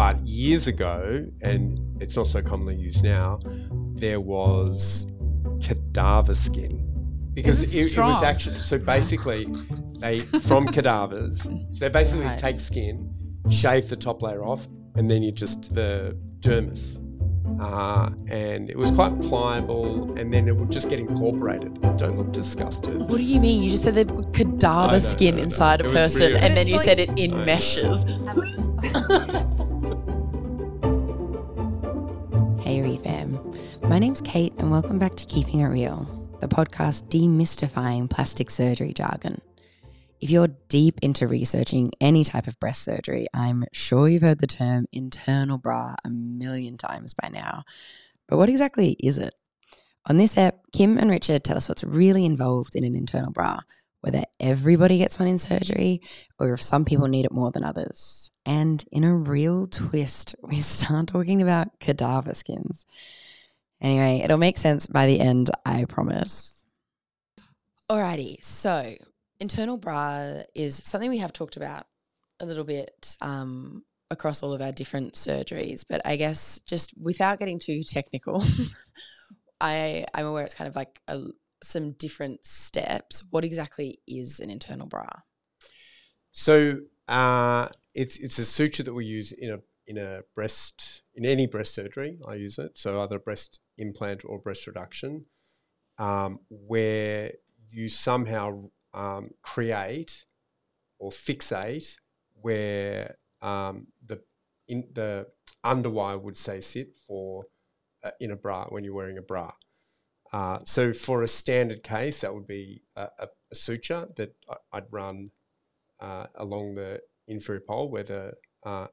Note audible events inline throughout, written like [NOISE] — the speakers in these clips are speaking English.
But years ago, and it's not so commonly used now, there was cadaver skin because it, it it was actually so [LAUGHS] basically they from cadavers. So they basically Right. take skin, shave the top layer off, and then you just the dermis. Uh, and it was quite pliable, and then it would just get incorporated. Don't look disgusted. What do you mean? You just said they put cadaver know, skin inside a It was person, and then you like- said it in meshes. [LAUGHS] My name's Kate, and welcome back to Keeping It Real, the podcast demystifying plastic surgery jargon. If you're deep into researching any type of breast surgery, I'm sure you've heard the term internal bra a million times by now. But what exactly is it? On this app, Kim and Richard tell us what's really involved in an internal bra, whether everybody gets one in surgery or if some people need it more than others. And in a real twist, [LAUGHS] we start talking about cadaver skins. Anyway, it'll make sense by the end, I promise. Alrighty, so internal bra is something we have talked about a little bit um, across all of our different surgeries, but I guess just without getting too technical, [LAUGHS] I I'm aware it's kind of like a, some different steps. What exactly is an internal bra? So uh, it's it's a suture that we use in a in a breast in any breast surgery. I use it so either breast implant or breast reduction, um, where you somehow um, create or fixate where um, the in the underwire would say sit for uh, in a bra when you're wearing a bra. Uh, so for a standard case, that would be a, a, a suture that I'd run uh, along the inferior pole where the uh,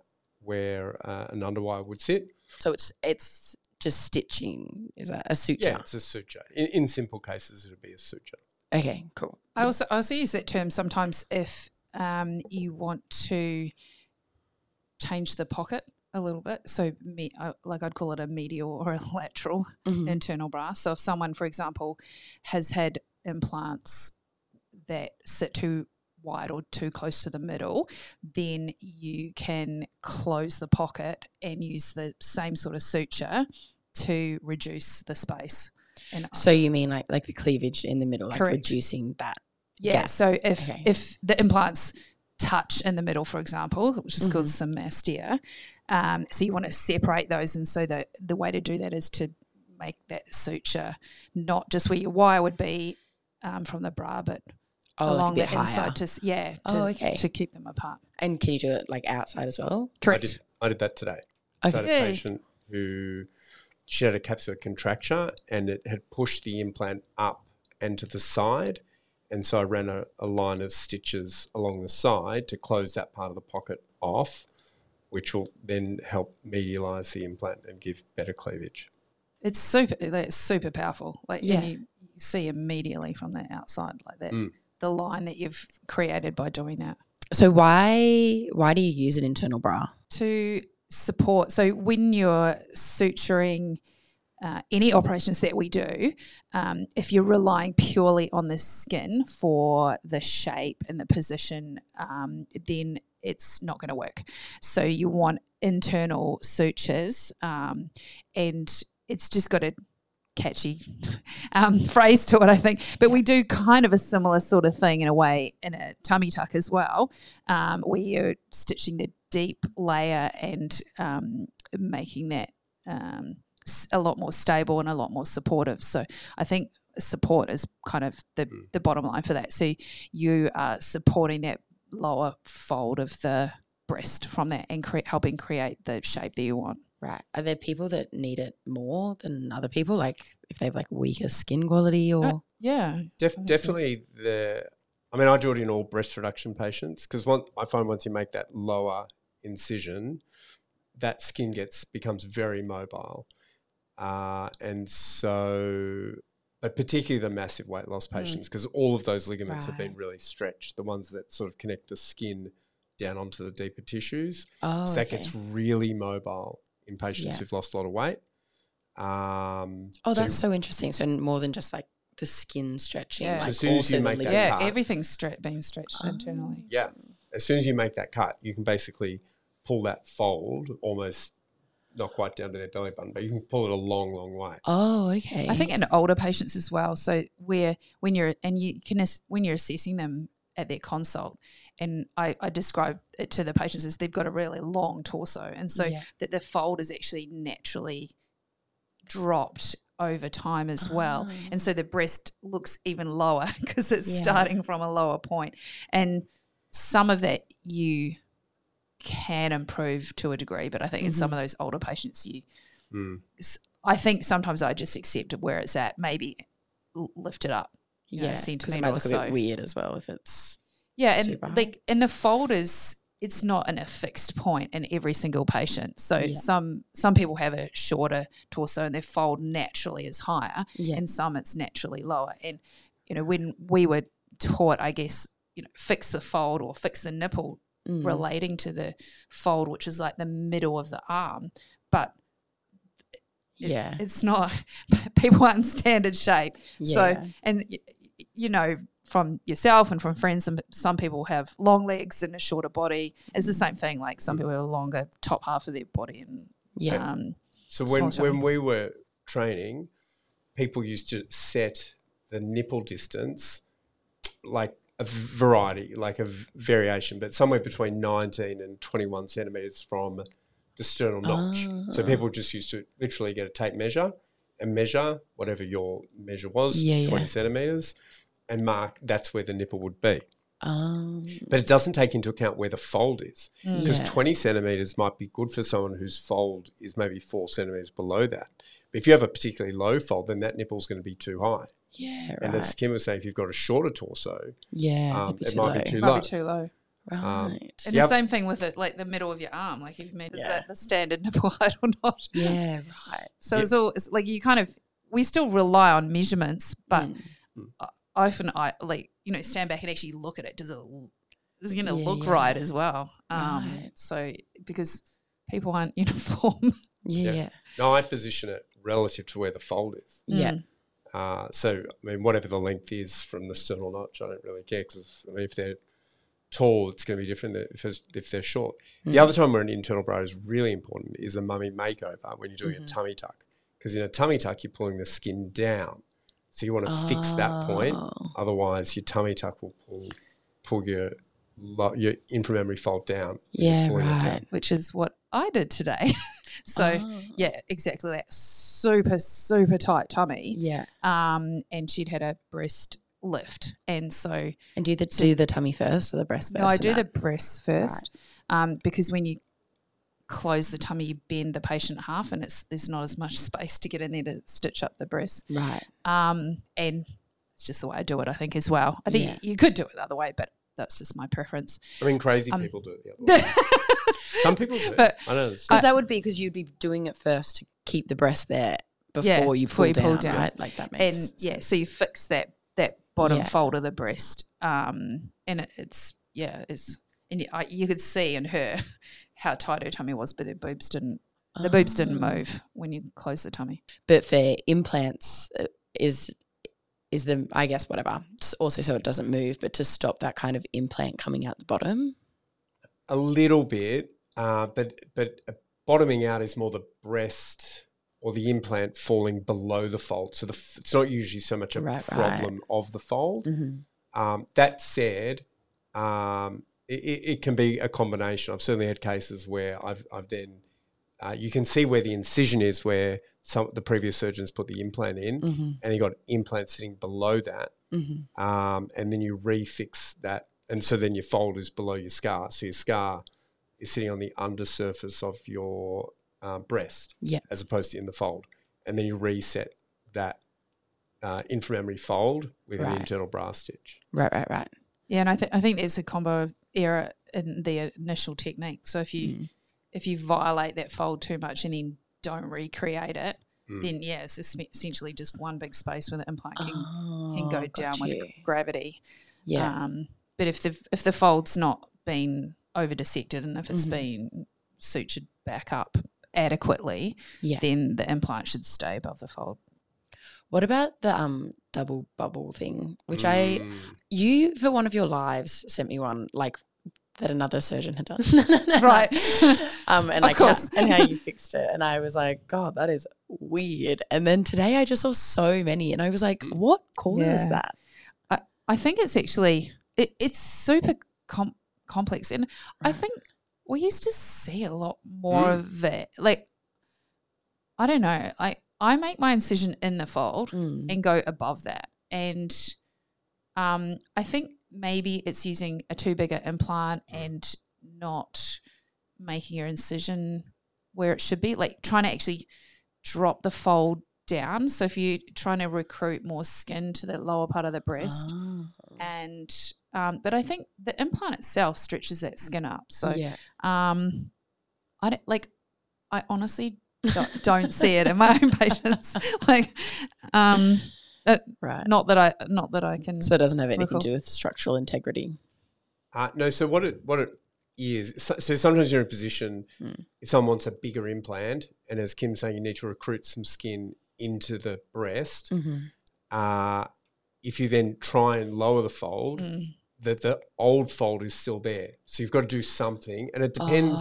where uh, an underwire would sit. So it's it's just stitching. Is that a suture? Yeah, it's a suture. In, in simple cases, it would be a suture. Okay, cool. I also I also use that term sometimes if um, you want to change the pocket a little bit. So me, uh, like I'd call it a medial or a lateral Mhm. internal bra. So if someone, for example, has had implants that sit too wide or too close to the middle, then you can close the pocket and use the same sort of suture to reduce the space. And So you mean like like the cleavage in the middle, like reducing that? Yeah. gap. So if Okay. if the implants touch in the middle, for example, which is called Mm-hmm. symastia, um, so you want to separate those, and so the the way to do that is to make that suture not just where your wire would be um, from the bra, but Oh, along like a the inside higher. to yeah. To, Oh, okay. To keep them apart. And can you do it like outside as well? Correct. I did, I did that today. So I had a patient who she had a capsular contracture and it had pushed the implant up and to the side. And so I ran a, a line of stitches along the side to close that part of the pocket off, which will then help medialize the implant and give better cleavage. It's super. It's super powerful. Like Yeah. you, you see immediately from the outside, like that, Mm. The line that you've created by doing that. So why why do you use an internal bra? to support. So when you're suturing uh, any operations that we do, um, if you're relying purely on the skin for the shape and the position, um, then it's not going to work. So you want internal sutures, um, and it's just got a catchy um, [LAUGHS] phrase to it, I think. But we do kind of a similar sort of thing in a way in a tummy tuck as well, um, where you're stitching the deep layer and um, making that um, a lot more stable and a lot more supportive. So I think support is kind of the, Mm. the bottom line for that. So you are supporting that lower fold of the breast from that and cre- helping create the shape that you want. Right. Are there people that need it more than other people? Like if they have like weaker skin quality or Uh, yeah. Def- Honestly. definitely the. I mean, I do it in all breast reduction patients because I find once you make that lower incision, that skin gets becomes very mobile, uh, and so, but particularly the massive weight loss patients because all of those ligaments have been really stretched. The ones that sort of connect the skin down onto the deeper tissues, oh, so that okay. gets really mobile in patients Yeah. who've lost a lot of weight. Um, Oh, so that's so interesting. So more than just like the skin stretching. Yeah. Like So as soon as you the make that. Yeah, cut. everything's stre- being stretched internally. Yeah. As soon as you make that cut, you can basically pull that fold almost not quite down to their belly button, but you can pull it a long, long way. Oh, okay. I think in older patients as well. So where when you're and you can ass- when you're assessing them at their consult, and I, I describe it to the patients as they've got a really long torso, and so Yeah. that the fold is actually naturally dropped over time as well, and so the breast looks even lower [LAUGHS] because it's Yeah. starting from a lower point, and some of that you can improve to a degree, but I think in some of those older patients you Mm. s- I think sometimes I just accept where it's at, maybe lift it up. You know, yeah, because it might look a bit weird as well if it's Yeah, and high. like in the folders, it's not in a fixed point in every single patient. So Yeah. some some people have a shorter torso and their fold naturally is higher, yeah. and some it's naturally lower. And you know, when we were taught, I guess, you know, fix the fold or fix the nipple Mm. relating to the fold, which is like the middle of the arm, but it- yeah. it's not [LAUGHS] people aren't standard shape so and you know from yourself and from friends some, some people have long legs and a shorter body it's the same thing like some people have a longer top half of their body and Yeah. um So when, when we were training, people used to set the nipple distance like a variety, like a v- variation, but somewhere between 19 and 21 centimeters from the sternal notch. So Ah. people just used to literally get a tape measure and measure whatever your measure was, Yeah, 20 yeah. centimeters, and mark that's where the nipple would be. Um, But it doesn't take into account where the fold is because Yeah. 20 centimeters might be good for someone whose fold is maybe four centimeters below that. But if you have a particularly low fold, then that nipple is going to be too high. yeah, right. And as Kim was saying, if you've got a shorter torso, yeah, um, it might low. be too might low. be too low Right. and Yep. the same thing with it like the middle of your arm like if you mean is Yeah. that the standard nipple [LAUGHS] height or not yeah, right. so Yeah. it's all it's like you kind of we still rely on measurements but Mm. I- often I like you know stand back and actually look at it. Does it is it going to Yeah, look yeah. right as well? Um, Right. So because people aren't [LAUGHS] uniform. Yeah, Yeah. yeah, no, I position it relative to where the fold is. yeah. Mm. Uh, so, I mean, whatever the length is from the sternal notch, I don't really care because I mean, if they're tall, it's going to be different if, if they're short. Mm. The other time where an internal bra is really important is a mummy makeover when you're doing Mm-hmm. a tummy tuck. Because in a tummy tuck, you're pulling the skin down. So you want to fix that point. Oh. Otherwise, your tummy tuck will pull, pull your, lo- your inframammary fold down. Yeah, pulling it down. right. which is what I did today. [LAUGHS] so Oh. yeah, exactly that. Super super tight tummy. Yeah. Um, and she'd had a breast lift, and so And do the do the tummy first or the breast first? no, I and do the breast first, um, because when you close the tummy, you bend the patient half, and it's there's not as much [LAUGHS] space to get in there to stitch up the breast. right. Um, and it's just the way I do it, I think, as well. I think Yeah. you could do it the other way, but that's just my preference. I mean, crazy Um, people do it the other [LAUGHS] way. Some people do. But- I don't Because that would be because you'd be doing it first to keep the breast there before Yeah, you before pull you down, pull down. right? Like that and makes yeah, so you fix that that bottom Yeah. fold of the breast, um, and it, it's yeah, it's and you, I, you could see in her [LAUGHS] how tight her tummy was, but her boobs didn't. The boobs didn't Oh. move when you close the tummy. But for implants, uh, is is the I guess whatever. s- Also, so it doesn't move, but to stop that kind of implant coming out the bottom. A little bit, uh, but but uh, bottoming out is more the breast or the implant falling below the fold. So the it's not usually so much a Right, right. problem of the fold. Mm-hmm. Um, that said, um, it, it it can be a combination. I've certainly had cases where I've I've then uh, you can see where the incision is where some the previous surgeons put the implant in, Mm-hmm. and you got implant sitting below that, Mm-hmm. um, and then you refix that, and so then your fold is below your scar. So your scar is sitting on the undersurface of your uh, breast, Yeah. as opposed to in the fold, and then you reset that uh, inframammary fold with Right. an internal bra stitch. Right, right, right. Yeah, and I think I think there's a combo of error in the initial technique. So if you Mm. if you violate that fold too much and then don't recreate it, Mm. then yeah, it's es- essentially just one big space where the implant can can Oh, go got down with you. gravity. yeah. Um, but if the if the fold's not been over dissected and if it's Mhm. been sutured back up adequately, Yeah. then the implant should stay above the fold. What about the um double bubble thing, which I Mm. you for one of your lives sent me one like that another surgeon had done. [LAUGHS] Right. [LAUGHS] um, and Of like course. How, and how [LAUGHS] you fixed it. And I was like, God, that is weird. And then today I just saw so many, and I was like, what causes Yeah. that? I think it's actually it, it's super com- complex, and I think we used to see a lot more Mm. of it. Like, I don't know. Like, I make my incision in the fold Mm. and go above that, and um, I think maybe it's using a too big implant and not making your incision where it should be. Like trying to actually drop the fold down. So if you're trying to recruit more skin to the lower part of the breast, Oh. and um, but I think the implant itself stretches that skin up. So yeah. um, I don't like. I honestly don't, don't see it in my own [LAUGHS] patients. [LAUGHS] like, um, Right. not that I not that I can. So it doesn't have anything Recall. to do with structural integrity. Uh, no, so what it what it is, so, so sometimes you're in a position Mm. if someone wants a bigger implant, and as Kim's saying, you need to recruit some skin into the breast. Mm-hmm. Uh, if you then try and lower the fold, Mm. the the old fold is still there. So you've got to do something, and it depends.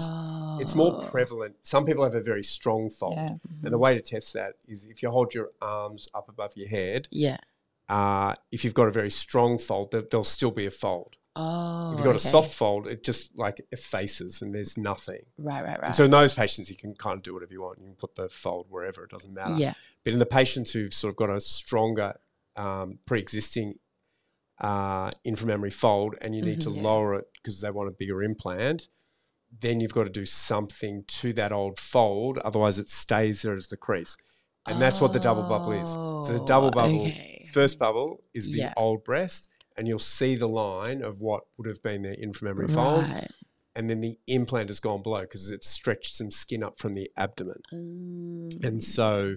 It's more Oh. prevalent. Some people have a very strong fold, Yeah. and the way to test that is if you hold your arms up above your head. Yeah. Uh, if you've got a very strong fold, there, there'll still be a fold. Oh. if you've got okay. a soft fold, it just like effaces and there's nothing. Right, right, right. And so in those patients, you can kind of do whatever you want. You can put the fold wherever, it doesn't matter. yeah. But in the patients who've sort of got a stronger um, pre-existing uh, inframammary fold and you need Mhm. to Yeah. lower it because they want a bigger implant, then you've got to do something to that old fold. Otherwise, it stays there as the crease. And that's what the double bubble is. So the double Oh, bubble, okay. first bubble is the Yeah. old breast, and you'll see the line of what would have been the inframammary fold and then the implant has gone below because it's stretched some skin up from the abdomen. Mm. And so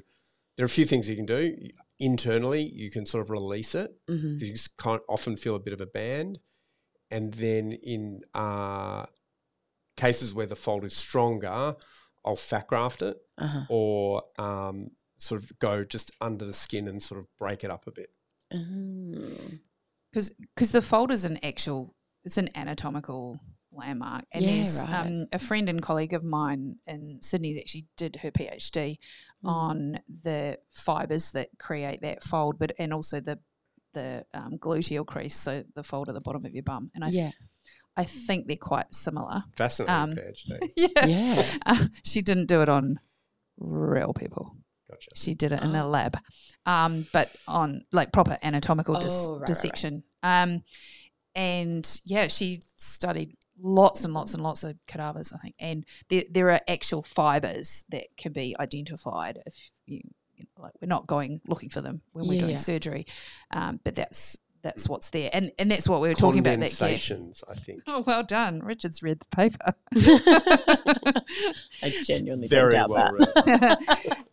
there are a few things you can do. Internally, you can sort of release it. Mhm. You just can't often feel a bit of a band. And then in uh, cases where the fold is stronger, I'll fat graft it Uh-huh. or um, sort of go just under the skin and sort of break it up a bit. Mm. because the fold is an actual it's an anatomical landmark and Yeah, there's right. um, a friend and colleague of mine in sydney that actually did her phd Mm. on the fibers that create that fold but and also the the um, gluteal crease so the fold at the bottom of your bum and i, th- Yeah. I think they're quite similar Fascinating Um, PhD. [LAUGHS] yeah, Yeah. [LAUGHS] Uh, she didn't do it on real people Gotcha. she did it in a Oh. lab, um, but on like proper anatomical dis- Oh, right, right, right. dissection. Um, and yeah, she studied lots and lots and lots of cadavers, I think. And there, there are actual fibers that can be identified if you, you know, like we're not going looking for them when we're Yeah, doing surgery, um, but that's that's what's there, and and that's what we were talking about. That gap. Condensations, I think. Oh, [LAUGHS] well done, Richard's read the paper. [LAUGHS] [LAUGHS] I genuinely Very don't doubt well that.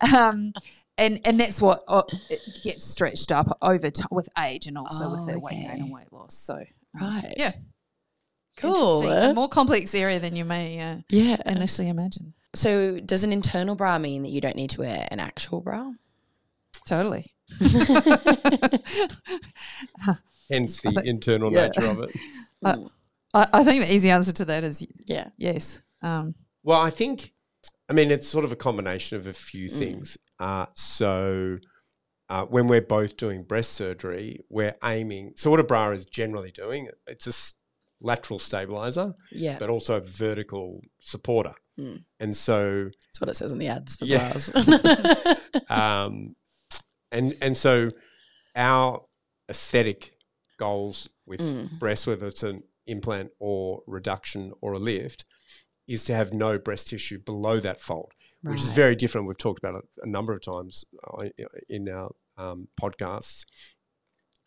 read. um, and and that's what uh, it gets stretched up over time with age and also with their the weight gain and weight loss. So um, Right. yeah, Cool. Interesting. eh? a more complex area than you may uh, Yeah. initially imagine. So does an internal bra mean that you don't need to wear an actual bra? Totally. [LAUGHS] Hence the think- internal yeah. nature of it. [LAUGHS] I, I think the easy answer to that is yeah. yes. Um, Well, I think, I mean, it's sort of a combination of a few Mm. things. Uh, so, uh, when we're both doing breast surgery, we're aiming. So, what a bra is generally doing, it's a s- lateral stabilizer, Yeah. but also vertical supporter. Mm. And so, That's what it says on the ads for Yeah. bras. [LAUGHS] [LAUGHS] um, and and so, our aesthetic goals with Mm. breast, whether it's an implant or reduction or a lift, is to have no breast tissue below that fold, which is very different. We've talked about it a number of times uh, in our um, podcasts.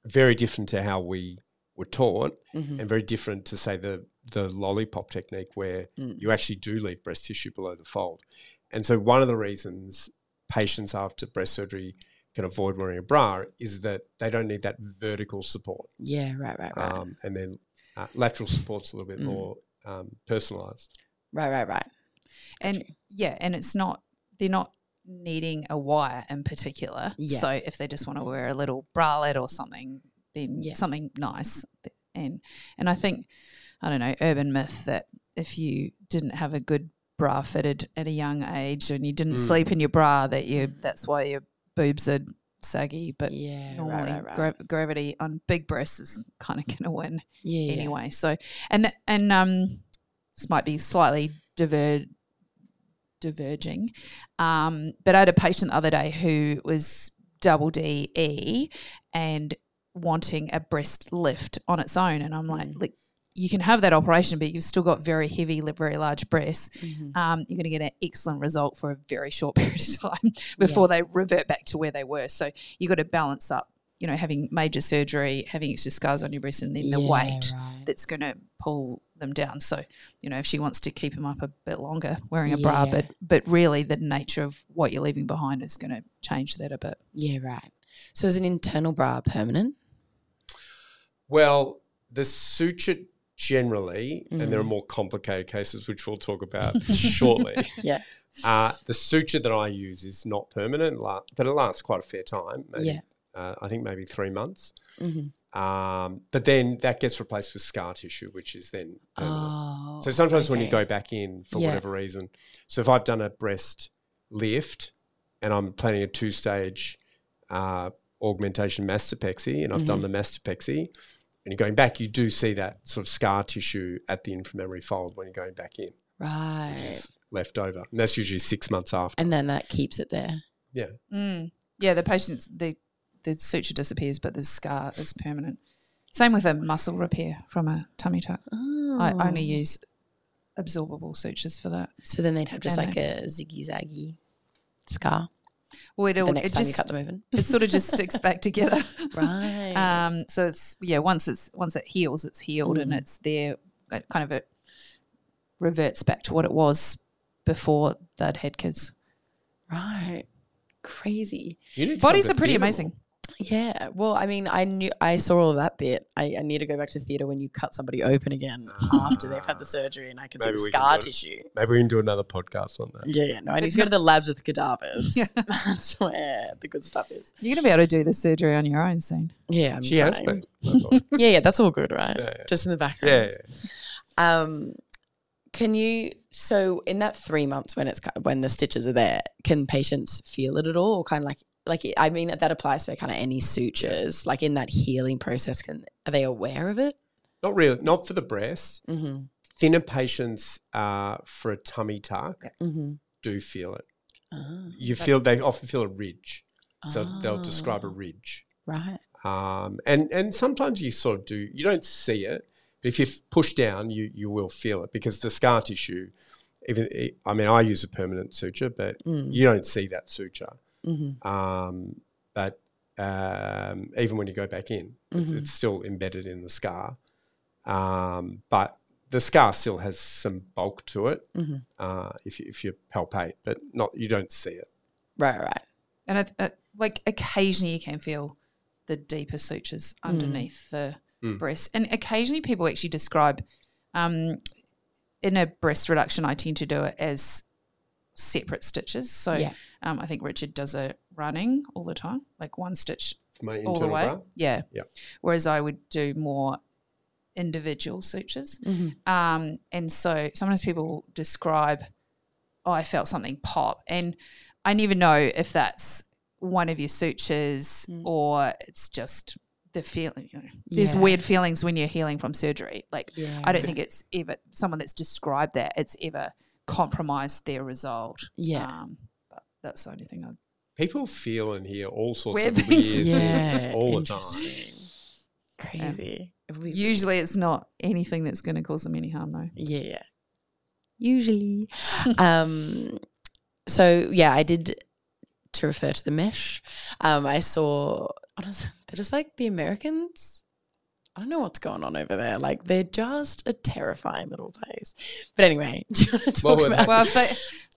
Very different to how we were taught, Mhm. and very different to say the the lollipop technique, where Mm. you actually do leave breast tissue below the fold. And so, one of the reasons patients after breast surgery can avoid wearing a bra is that they don't need that vertical support. Yeah. Right. Right. Right. Um, and then uh, lateral support's a little bit Mm. more um, personalized. right. Right. Right. and Gotcha. yeah, and it's not they're not needing a wire in particular. Yeah. So if they just want to wear a little bralette or something, then Yeah. something nice. And and I think I don't know, urban myth that if you didn't have a good bra fitted at a young age and you didn't Mm. sleep in your bra, that you that's why your boobs are saggy. But yeah, normally right, right, right. gra- gravity on big breasts is kind of going to win yeah, anyway. So and th- and um, this might be slightly diver- diverging, um, but I had a patient the other day who was double D E and wanting a breast lift on its own, and I'm like, Mm. like you can have that operation, but you've still got very heavy, very large breasts. Mhm. Um, you're going to get an excellent result for a very short [LAUGHS] period of time before they revert back to where they were. So you've got to balance up, you know, having major surgery, having extra scars on your breast, and then the weight right. that's going to pull them down. So, you know, if she wants to keep them up a bit longer wearing a bra, but but really the nature of what you're leaving behind is going to change that a bit. Yeah, right. So is an internal bra permanent? Well, the suture generally, and Mm-hmm. there are more complicated cases which we'll talk about [LAUGHS] shortly. [LAUGHS] Yeah. Uh, the suture that I use is not permanent, but it lasts quite a fair time. Maybe, Yeah. Uh, I think maybe three months. Mm-hmm. Um, but then that gets replaced with scar tissue, which is then permanent. Oh, So sometimes when you go back in for Yeah. whatever reason, so if I've done a breast lift and I'm planning a two stage uh, augmentation mastopexy and I've Mm-hmm. done the mastopexy and you're going back, you do see that sort of scar tissue at the inframammary fold when you're going back in, right, it's left over. And that's usually six months after. and then that keeps it there. yeah. Mm. Yeah, the patient's the the suture disappears, but the scar is permanent. Same with a muscle repair from a tummy tuck. I Oh. only use absorbable sutures for that. So then they'd have just And like a ziggy zaggy scar Well, it'll, the next it time just you cut them open. it sort of just [LAUGHS] sticks back together. [LAUGHS] right. Um, so it's yeah, once it's once it heals, it's healed and Mm. it's there. It kind of it reverts back to what it was before they'd had kids. right. Crazy. You need to Bodies are pretty theatre amazing. More. Yeah. Well, I mean, I knew I saw all of that bit. I, I need to go back to theatre when you cut somebody open again after they've had the surgery, and I can Maybe see we the can scar do it. tissue. Maybe we can do another podcast on that. Yeah, yeah. No, I need to go to the labs with cadavers. Yeah. [LAUGHS] That's where the good stuff is. You're gonna be able to do the surgery on your own soon. Yeah, I'm She has trying. been. I thought. [LAUGHS] Yeah, yeah. That's all good, right? Yeah, yeah. Just in the yeah, background. yeah. Um, can you? So in that three months when it's ki- when the stitches are there, can patients feel it at all, or kind of like like I mean that applies for kind of any sutures. Like in that healing process, can are they aware of it? Not really, not for the breast. Mm-hmm. Thinner patients uh, for a tummy tuck Mm-hmm. do feel it. Ah, You feel they often feel a ridge, so they'll describe a Ah, ridge. right. Um, and and sometimes you sort of do. You don't see it, but if you push down, you you will feel it because the scar tissue. Even I mean, I use a permanent suture, but Mm. you don't see that suture. Mm-hmm. Um, but um, even when you go back in, it's, Mhm. it's still embedded in the scar. Um, but the scar still has some bulk to it Mhm. uh, if you, if you palpate, but not you don't see it. Right, right. And it, it, like occasionally you can feel the deeper sutures underneath the Mm. breast, and occasionally people actually describe um, in a breast reduction. I tend to do it as separate stitches. So Yeah. um, I think Richard does a running all the time, like one stitch For my all the way. bra. Yeah. Yeah. Whereas I would do more individual sutures. Mm-hmm. Um, and so sometimes people describe, oh, I felt something pop. And I never know if that's one of your sutures Mm. or it's just the feeling. You know, there's Yeah. weird feelings when you're healing from surgery. Like, Yeah. I don't think it's ever someone that's described that, it's ever compromised their result. Yeah. Um, but that's the only thing I People feel and hear all sorts Weird of things. weird yeah. things all the time. Crazy. If Usually it's not anything that's going to cause them any harm, though. Yeah, yeah. Usually. [LAUGHS] um, so yeah, I did to refer to the mesh. Um, I saw honestly, they're just like the Americans. I don't know what's going on over there. Like they're just a terrifying little place. But anyway, [LAUGHS] do you want to talk Well, about. Well, if they,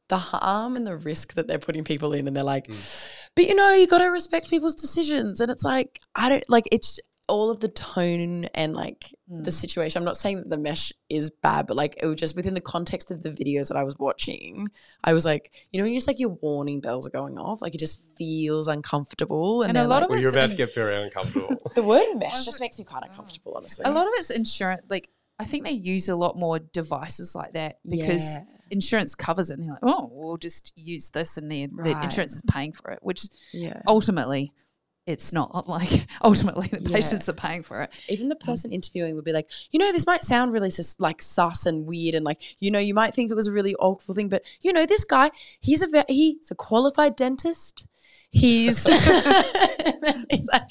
the harm and the risk that they're putting people in? And they're like, Mm. but you know, you got to respect people's decisions. And it's like I don't like it's all of the tone and like the Mm. situation. I'm not saying that the mesh is bad, but like it was just within the context of the videos that I was watching. I was like, you know, when you just like your warning bells are going off, like it just feels uncomfortable. And, And a lot like- of Well, you're about in- to get very uncomfortable. [LAUGHS] the word mesh just makes me kind of Oh. honestly. a lot of it's insurance. Like, I think they use a lot more devices like that because Yeah. insurance covers it. And they're like, oh, we'll just use this, and the, the insurance is paying for it, which yeah. ultimately it's not. [LAUGHS] Like ultimately, the Yeah. patients are paying for it. even the um, person interviewing would be like, you know, this might sound really sus- like sus and weird, and like, you know, you might think it was a really awful thing, but you know, this guy, he's a ve- he's a qualified dentist. He's, and, [LAUGHS] then he's like,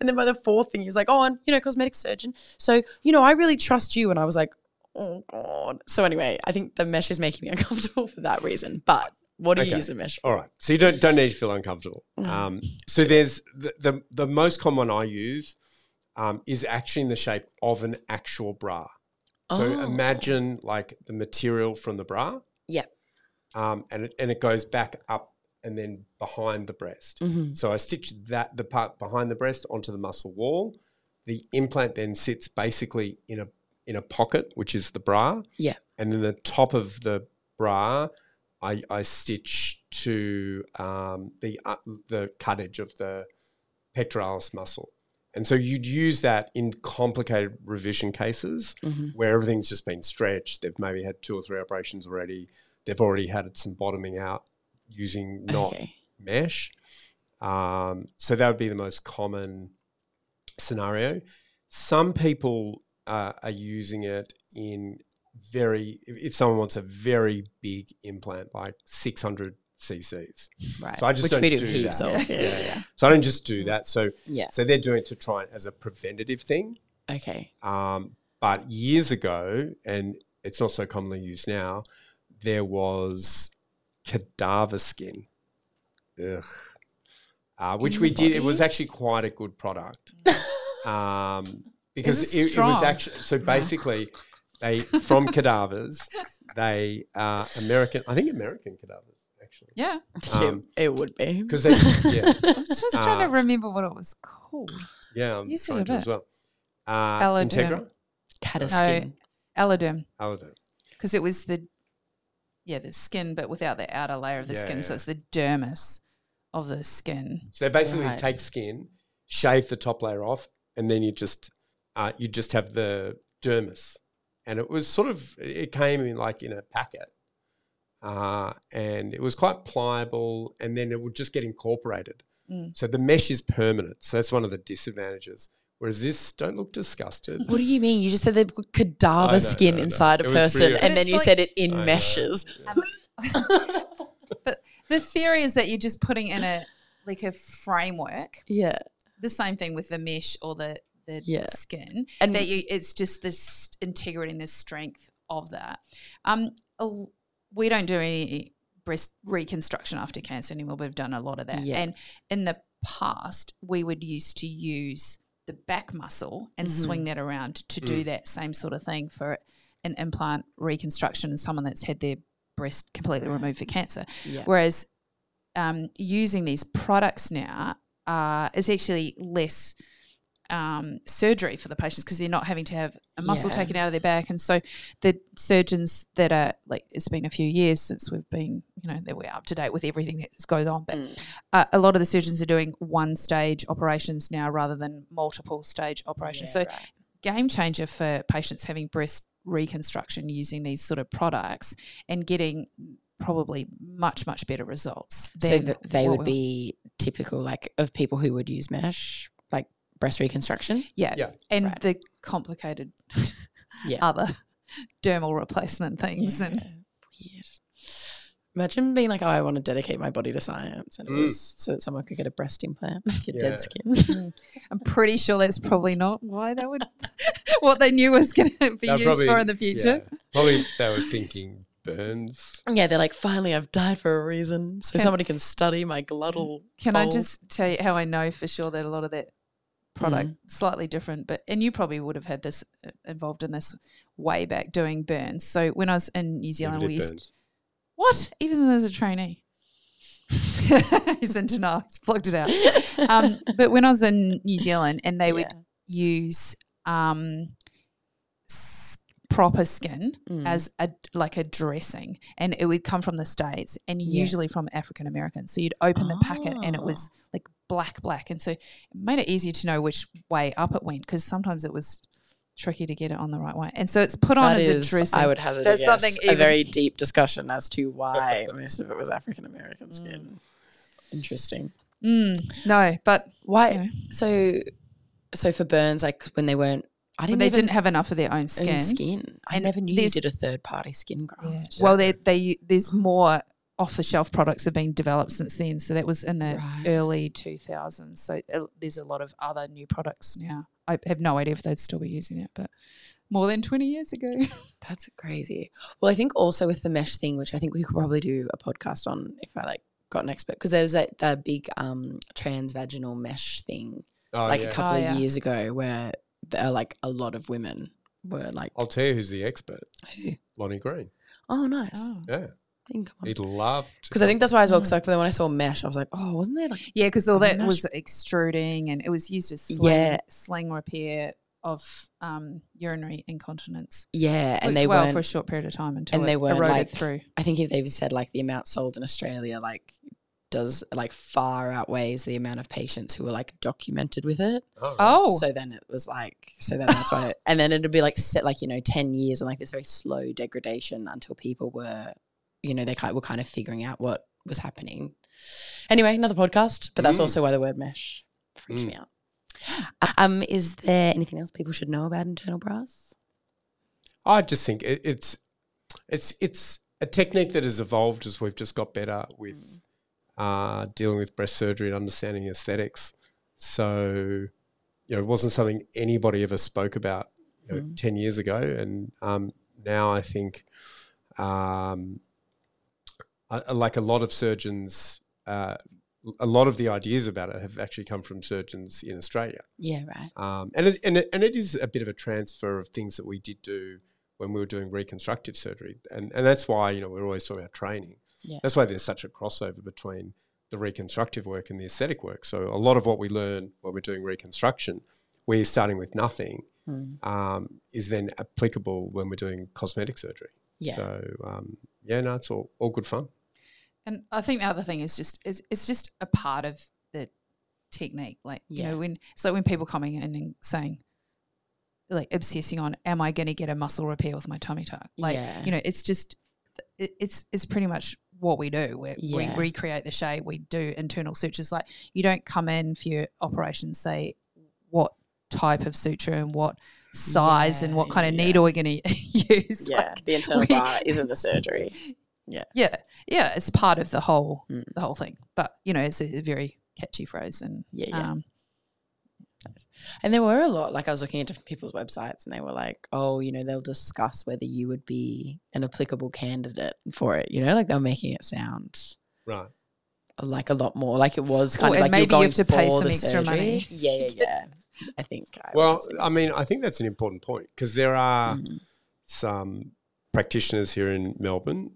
and then by the fourth thing, he was like, oh, and you know, cosmetic surgeon. So you know, I really trust you. And I was like, oh god. So anyway, I think the mesh is making me [LAUGHS] uncomfortable for that reason. But what do you Okay. use the mesh for? All right. So you don't don't need to feel uncomfortable. Mm. Um, so there's the, the the most common one I use um, is actually in the shape of an actual bra. So Oh. imagine like the material from the bra. Yep. Um, and it and it goes back up and then behind the breast. Mm-hmm. So I stitch that the part behind the breast onto the muscle wall. The implant then sits basically in a in a pocket, which is the bra. Yeah. And then the top of the bra, I, I stitch to um, the uh, the cuttage of the pectoralis muscle. And so you'd use that in complicated revision cases Mm-hmm. where everything's just been stretched. They've maybe had two or three operations already. They've already had some bottoming out using not Okay. mesh. Um, so that would be the most common scenario. Some people uh, are using it in very, if if someone wants a very big implant, like 600 cc's. Right. So I just Which don't we do, do heaps that. of. Yeah. Yeah. yeah. [LAUGHS] So I don't just do that. So, Yeah. so they're doing it to try it as a preventative thing. Okay. Um, but years ago, and it's not so commonly used now, there was cadaver skin, Ugh. Uh, which In we the did. It was actually quite a good product [LAUGHS] um, because it it, it was actually so basically they from cadavers they are American. I think American cadavers actually Yeah, Um, it would be. because they yeah [LAUGHS] I'm just trying Uh, to remember what it was called. yeah I'm You said trying a to as bit. well. Uh, Alloderm. Integra, Cataskin. Alloderm, Alloderm. because it was the yeah the skin, but without the outer layer of the Yeah, skin. So it's the dermis of the skin. So they basically Right. take skin, shave the top layer off, and then you just uh, you just have the dermis. And it was sort of it came in like in a packet, uh, and it was quite pliable, and then it would just get incorporated. Mm. So the mesh is permanent. So that's one of the disadvantages. Whereas this, don't look disgusted. What do you mean? You just said they put I cadaver know, skin inside a It person, and then you like- said it in I know. meshes. [LAUGHS] But the theory is that you're just putting in a like a framework. yeah, The same thing with the mesh or the the Yeah. skin. and that you it's just this integrity and this strength of that. Um, we don't do any breast reconstruction after cancer anymore. We've done a lot of that, Yeah. and in the past, we would used to use the back muscle and Mhm. swing that around to do Mm. that same sort of thing for an implant reconstruction and someone that's had their breast completely removed for cancer. yeah, Whereas um, using these products now uh, is actually less um, surgery for the patients because they're not having to have a muscle Yeah. taken out of their back. And so the surgeons that are like, it's been a few years since we've been, you know, that we're up to date with everything that goes on. But Mm. uh, a lot of the surgeons are doing one stage operations now rather than multiple stage operations. Yeah, so right. game changer for patients having breast reconstruction using these sort of products and getting probably much much better results. so than th- they would be typical, like of people who would use mesh, like breast reconstruction. yeah, Yeah. and Right. the complicated Yeah. [LAUGHS] other dermal replacement things and weird. Imagine being like, oh, I want to dedicate my body to science, and it Mm. was so that someone could get a breast implant, get Yeah. dead skin. [LAUGHS] I'm pretty sure that's probably not why they would [LAUGHS] what they knew was going to be They're used for in the future. yeah. Probably they were thinking burns. yeah, they're like, finally, I've died for a reason, so Can- somebody can study my glottal. Can I just tell you how I know for sure that a lot of that product slightly different, but and you probably would have had this uh, involved in this way back doing burns. So when I was in New Zealand, Never we used burns. what even as a trainee. [LAUGHS] He's in denial. He's plugged it out. [LAUGHS] Um, but when I was in New Zealand, and they would use um, s- proper skin Mm. as a like a dressing, and it would come from the states, and Yeah. usually from African Americans. So you'd open the packet, and it was Ah. like black, black, and so it made it easier to know which way up it went because sometimes it was tricky to get it on the right way. And so it's put on That as is, a dressing. I would hazard There's a guess, something a very deep discussion as to why [LAUGHS] most of it was African American skin. Interesting. Mm, no, but Why? you know, So, so for burns, like when they weren't, I didn't they even didn't have enough of their own own skin. skin. I And never knew you did a third party skin Yeah. graft. Well, they they there's more off the shelf products have been developed since then. So that was in the Right. early 2000s. So uh, there's a lot of other new products now. I have no idea if they'd still be using it, but more than 20 years ago. [LAUGHS] That's crazy. Well, I think also with the mesh thing, which I think we could probably do a podcast on if I like got an expert, because there was that, that big um transvaginal mesh thing Oh, like yeah. a couple Oh, of yeah. years ago where there, like a lot of women were like, I'll tell you who's the expert. Who? Lonnie Green. oh, nice. Oh. Yeah. Think come on. He'd love to. Because I think that's why as well. Because like then when I saw mesh, I was like, oh, wasn't there like Yeah, because all that mesh. was extruding and it was used as sling, Yeah. sling repair of um, urinary incontinence. yeah, and Worked they well weren't. for a short period of time until and it they weren't, eroded like, through. I think if they've said like the amount sold in Australia, like does like far outweighs the amount of patients who were like documented with it. Oh, right. Oh, So then it was like, so then that's why, [LAUGHS] and then it'd be like set like you know ten years and like this very slow degradation until people were, you know, they kind were kind of figuring out what was happening. Anyway, another podcast, but that's Mm. also why the word mesh freaks Mm. me out. [GASPS] Um, is there anything else people should know about internal bras? I just think it, it's it's it's a technique that has evolved as we've just got better with uh, dealing with breast surgery and understanding aesthetics. So, you know, it wasn't something anybody ever spoke about you know, Mm. ten years ago, and um, now I think, um, I- like a lot of surgeons. Uh, a lot of the ideas about it have actually come from surgeons in Australia. Yeah, right. Um, and, it, and, it, and it is a bit of a transfer of things that we did do when we were doing reconstructive surgery. And, and that's why, you know, we're always talking about training. Yeah. That's why there's such a crossover between the reconstructive work and the aesthetic work. So a lot of what we learn when we're doing reconstruction, we're starting with nothing, Mm. um, is then applicable when we're doing cosmetic surgery. Yeah. So, um, yeah, no, it's all, all good fun. And I think the other thing is just is it's just a part of the technique. Like you know when so when people coming in and saying like obsessing on am I going to get a muscle repair with my tummy tuck? Like Yeah. you know it's just it, it's it's pretty much what we do. We, Yeah. we recreate the shape. We do internal sutures. Like you don't come in for your operation say what type of suture and what size and what kind of yeah. needle we're going [LAUGHS] to use. Yeah, Like, the internal we- bra isn't the surgery. [LAUGHS] yeah, yeah, Yeah. it's part of the whole Mm. the whole thing. But you know, it's a very catchy phrase, and Yeah, yeah. um, And there were a lot, like I was looking at different people's websites and they were like, oh, you know, they'll discuss whether you would be an applicable candidate for it. You know, like they're making it sound Right. like a lot more like it was kind Oh, of like maybe you're you going have to pay for some the extra surgery. money. Yeah, yeah, yeah. I think. I Well, I mean, I think that's an important point because there are Mm. some practitioners here in Melbourne,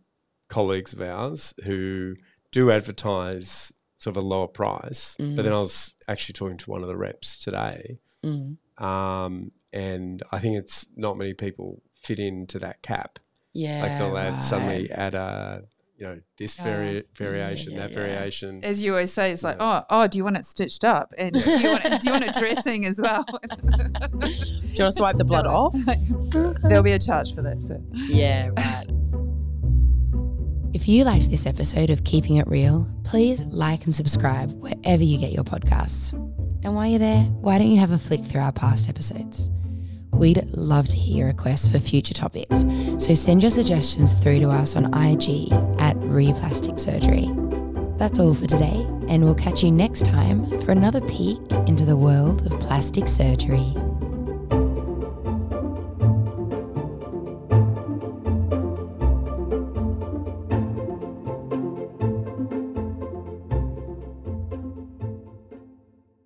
colleagues of ours, who do advertise sort of a lower price. But Mm. then I was actually talking to one of the reps today, Mm. um, and I think it's not many people fit into that cap. yeah, like they'll add right. suddenly add a you know this vari- variation, yeah, that yeah. variation. as you always say, it's like, oh, oh, do you want it stitched up, and do you want it, do you want it dressing as well? Do you want to swipe the blood off? [LAUGHS] There'll be a charge for that, sir. yeah, right. If you liked this episode of Keeping It Real, please like and subscribe wherever you get your podcasts. And while you're there, why don't you have a flick through our past episodes? We'd love to hear your requests for future topics, so send your suggestions through to us on IG at Replastic Surgery. That's all for today, and we'll catch you next time for another peek into the world of plastic surgery.